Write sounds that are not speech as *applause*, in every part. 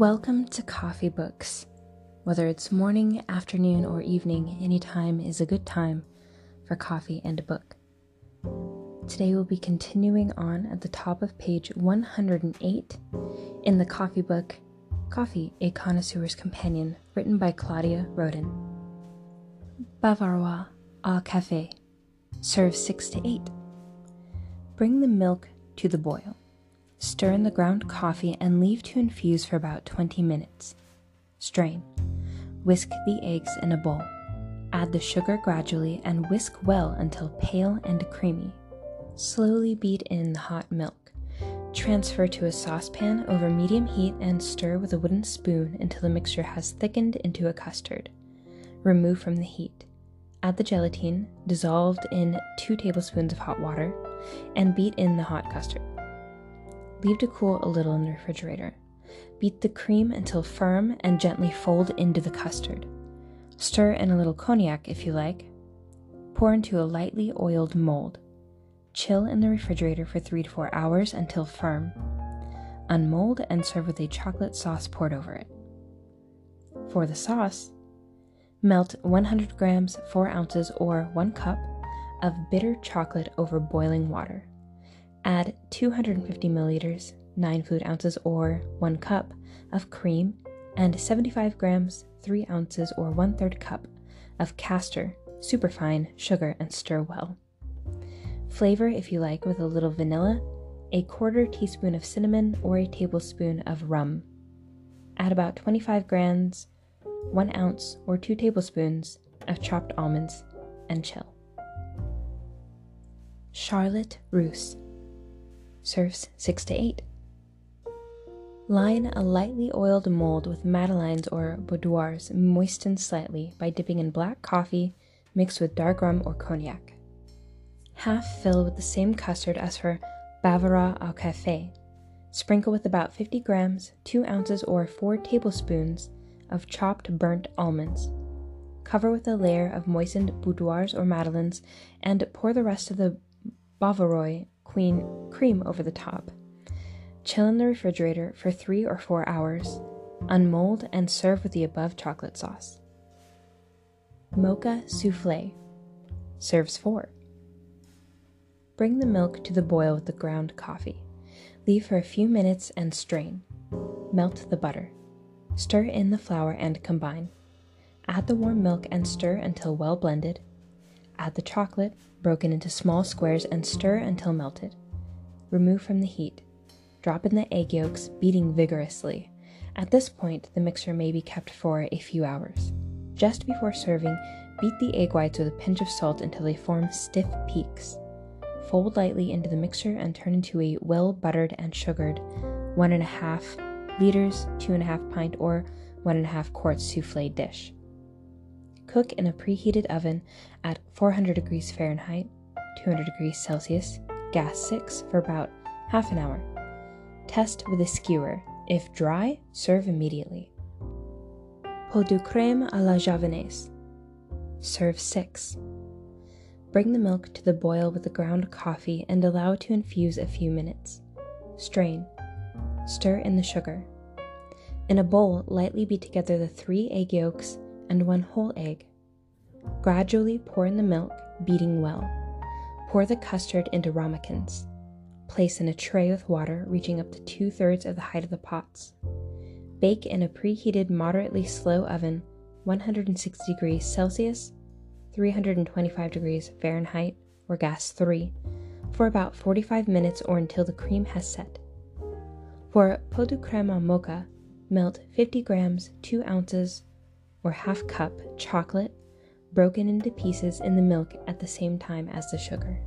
Welcome to Coffee Books. Whether it's morning, afternoon, or evening, any time is a good time for coffee and a book. Today we'll be continuing on at the top of page 108 in the coffee book Coffee, a Connoisseur's Companion, written by Claudia Roden. Bavarois au café. Serve 6 to 8. Bring the milk to the boil. Stir in the ground coffee and leave to infuse for about 20 minutes. Strain. Whisk the eggs in a bowl. Add the sugar gradually and whisk well until pale and creamy. Slowly beat in the hot milk. Transfer to a saucepan over medium heat and stir with a wooden spoon until the mixture has thickened into a custard. Remove from the heat. Add the gelatine, dissolved in 2 tablespoons of hot water, and beat in the hot custard. Leave to cool a little in the refrigerator. Beat the cream until firm and gently fold into the custard. Stir in a little cognac if you like. Pour into a lightly oiled mold. Chill in the refrigerator for 3 to 4 hours until firm. Unmold and serve with a chocolate sauce poured over it. For the sauce, melt 100 grams, 4 ounces, or 1 cup of bitter chocolate over boiling water. Add 250 milliliters, 9 fluid ounces, or 1 cup of cream, and 75 grams, 3 ounces, or 1 3rd cup of castor, superfine sugar, and stir well. Flavor, if you like, with a little vanilla, a quarter teaspoon of cinnamon, or a tablespoon of rum. Add about 25 grams, 1 ounce, or 2 tablespoons of chopped almonds, and chill. Charlotte Russe serves 6 to 8. Line a lightly oiled mold with madeleines or boudoirs moistened slightly by dipping in black coffee mixed with dark rum or cognac. Half fill with the same custard as for Bavarois au café. Sprinkle with about 50 grams, 2 ounces, or 4 tablespoons of chopped burnt almonds. Cover with a layer of moistened boudoirs or madeleines and pour the rest of the Bavarois cream over the top. Chill in the refrigerator for 3 or 4 hours. Unmold and serve with the above chocolate sauce. Mocha souffle serves 4. Bring the milk to the boil with the ground coffee. Leave for a few minutes and strain. Melt the butter. Stir in the flour and combine. Add the warm milk and stir until well blended. Add the chocolate, broken into small squares, and stir until melted. Remove from the heat. Drop in the egg yolks, beating vigorously. At this point, the mixture may be kept for a few hours. Just before serving, beat the egg whites with a pinch of salt until they form stiff peaks. Fold lightly into the mixture and turn into a well buttered and sugared 1.5 liters, 2.5 pint, or 1.5 quart souffle dish. Cook in a preheated oven at 400 degrees Fahrenheit, 200 degrees Celsius, gas 6 for about half an hour. Test with a skewer. If dry, serve immediately. Pot de crème à la javanaise. Serve 6. Bring the milk to the boil with the ground coffee and allow to infuse a few minutes. Strain. Stir in the sugar. In a bowl, lightly beat together the three egg yolks and one whole egg. Gradually pour in the milk, beating well. Pour the custard into ramekins. Place in a tray with water reaching up to two thirds of the height of the pots. Bake in a preheated, moderately slow oven, 160 degrees Celsius, 325 degrees Fahrenheit, or gas 3, for about 45 minutes or until the cream has set. For pot de crème mocha, melt 50 grams, 2 ounces, or half cup chocolate broken into pieces in the milk at the same time as the sugar.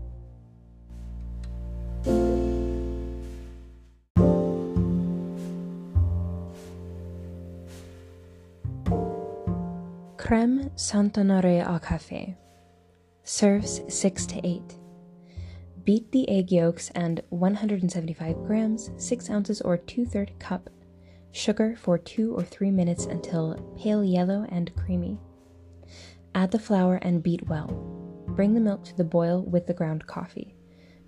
Creme Saint-Honoré au café serves 6 to 8. Beat the egg yolks and 175 grams, 6 ounces, or 2 3rd cup sugar for 2 or 3 minutes until pale yellow and creamy. Add the flour and beat well. Bring the milk to the boil with the ground coffee.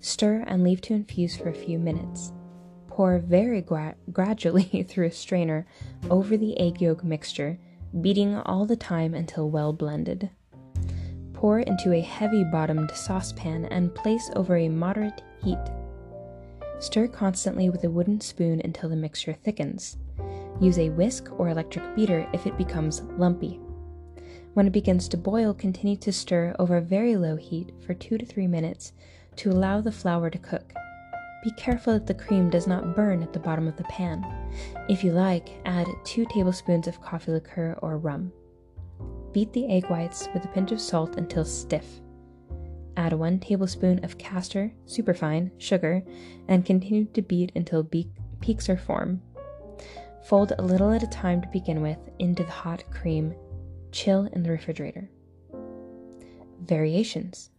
Stir and leave to infuse for a few minutes. Pour very gra- gradually *laughs* through a strainer over the egg yolk mixture, beating all the time until well blended. Pour into a heavy bottomed saucepan and place over a moderate heat. Stir constantly with a wooden spoon until the mixture thickens. Use a whisk or electric beater if it becomes lumpy. When it begins to boil, continue to stir over very low heat for 2 to 3 minutes to allow the flour to cook. Be careful that the cream does not burn at the bottom of the pan. If you like, add 2 tablespoons of coffee liqueur or rum. Beat the egg whites with a pinch of salt until stiff. Add 1 tablespoon of castor, superfine, sugar, and continue to beat until be- peaks are formed. Fold a little at a time to begin with into the hot cream. Chill in the refrigerator. Variations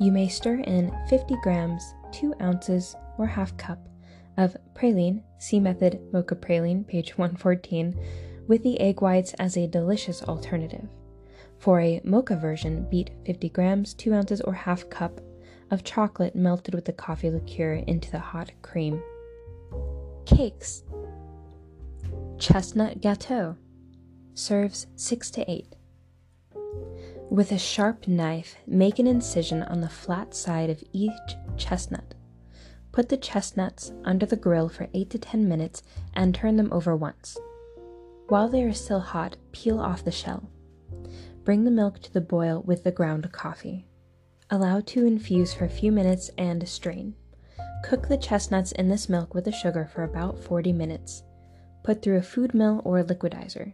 You may stir in 50 grams, 2 ounces, or half cup of praline, see method mocha praline, page 114 with the egg whites as a delicious alternative. For a mocha version, beat 50 grams, 2 ounces, or half cup of chocolate melted with the coffee liqueur into the hot cream. Cakes Chestnut Gâteau serves 6 to 8. With a sharp knife, make an incision on the flat side of each chestnut. Put the chestnuts under the grill for 8 to 10 minutes and turn them over once. While they are still hot, peel off the shell. Bring the milk to the boil with the ground coffee. Allow to infuse for a few minutes and strain. Cook the chestnuts in this milk with the sugar for about 40 minutes. Put through a food mill or liquidizer.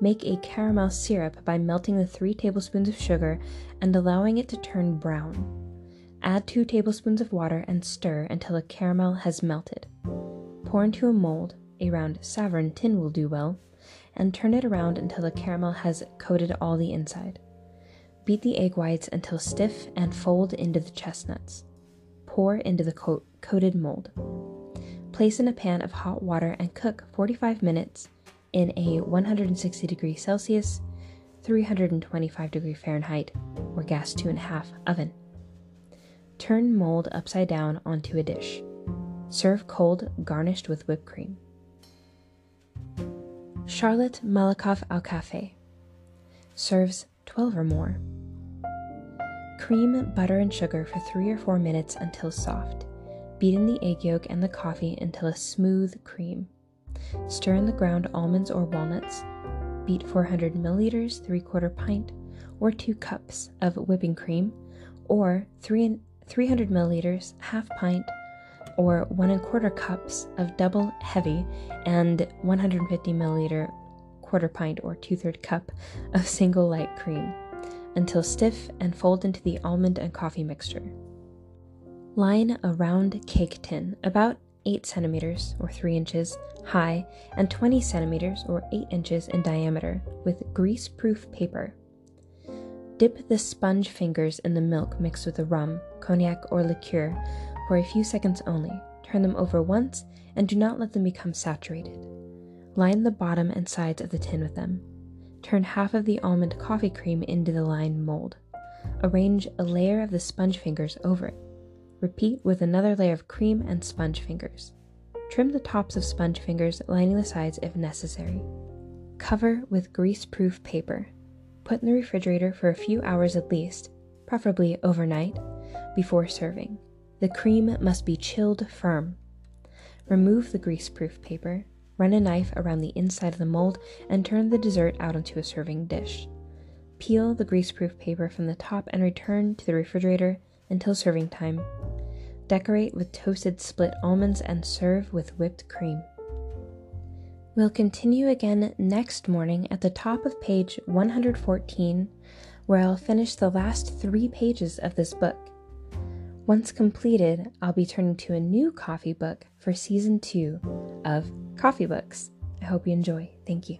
Make a caramel syrup by melting the 3 tablespoons of sugar and allowing it to turn brown. Add 2 tablespoons of water and stir until the caramel has melted. Pour into a mold, a round savarin tin will do well, and turn it around until the caramel has coated all the inside. Beat the egg whites until stiff and fold into the chestnuts. Pour into the coat- coated mold. Place in a pan of hot water and cook 45 minutes in a 160 degree Celsius, 325 degree Fahrenheit, or gas 2.5 oven. Turn mold upside down onto a dish. Serve cold, garnished with whipped cream. Charlotte Malakoff au Café. Serves 12 or more. Cream, butter, and sugar for 3 or 4 minutes until soft. Beat in the egg yolk and the coffee until a smooth cream. Stir in the ground almonds or walnuts. Beat 400 milliliters, 3 quarter pint, or 2 cups of whipping cream, or 3, 300 milliliters, half pint, or one and quarter cups of double heavy and 150 milliliter quarter pint or two third cup of single light cream until stiff and fold into the almond and coffee mixture. Line a round cake tin about 8 centimeters or 3 inches high and 20 centimeters or 8 inches in diameter with grease proof paper. Dip the sponge fingers in the milk mixed with the rum, cognac, or liqueur for a few seconds only. Turn them over once and do not let them become saturated. Line the bottom and sides of the tin with them. Turn half of the almond coffee cream into the lined mold. Arrange a layer of the sponge fingers over it. Repeat with another layer of cream and sponge fingers. Trim the tops of sponge fingers, lining the sides if necessary. Cover with grease proof paper. Put in the refrigerator for a few hours at least, preferably overnight, before serving. The cream must be chilled firm. Remove the greaseproof paper, run a knife around the inside of the mold, and turn the dessert out onto a serving dish. Peel the greaseproof paper from the top and return to the refrigerator until serving time. Decorate with toasted split almonds and serve with whipped cream. We'll continue again next morning at the top of page 114, where I'll finish the last three pages of this book. Once completed, I'll be turning to a new coffee book for season two of coffee books. I hope you enjoy. Thank you.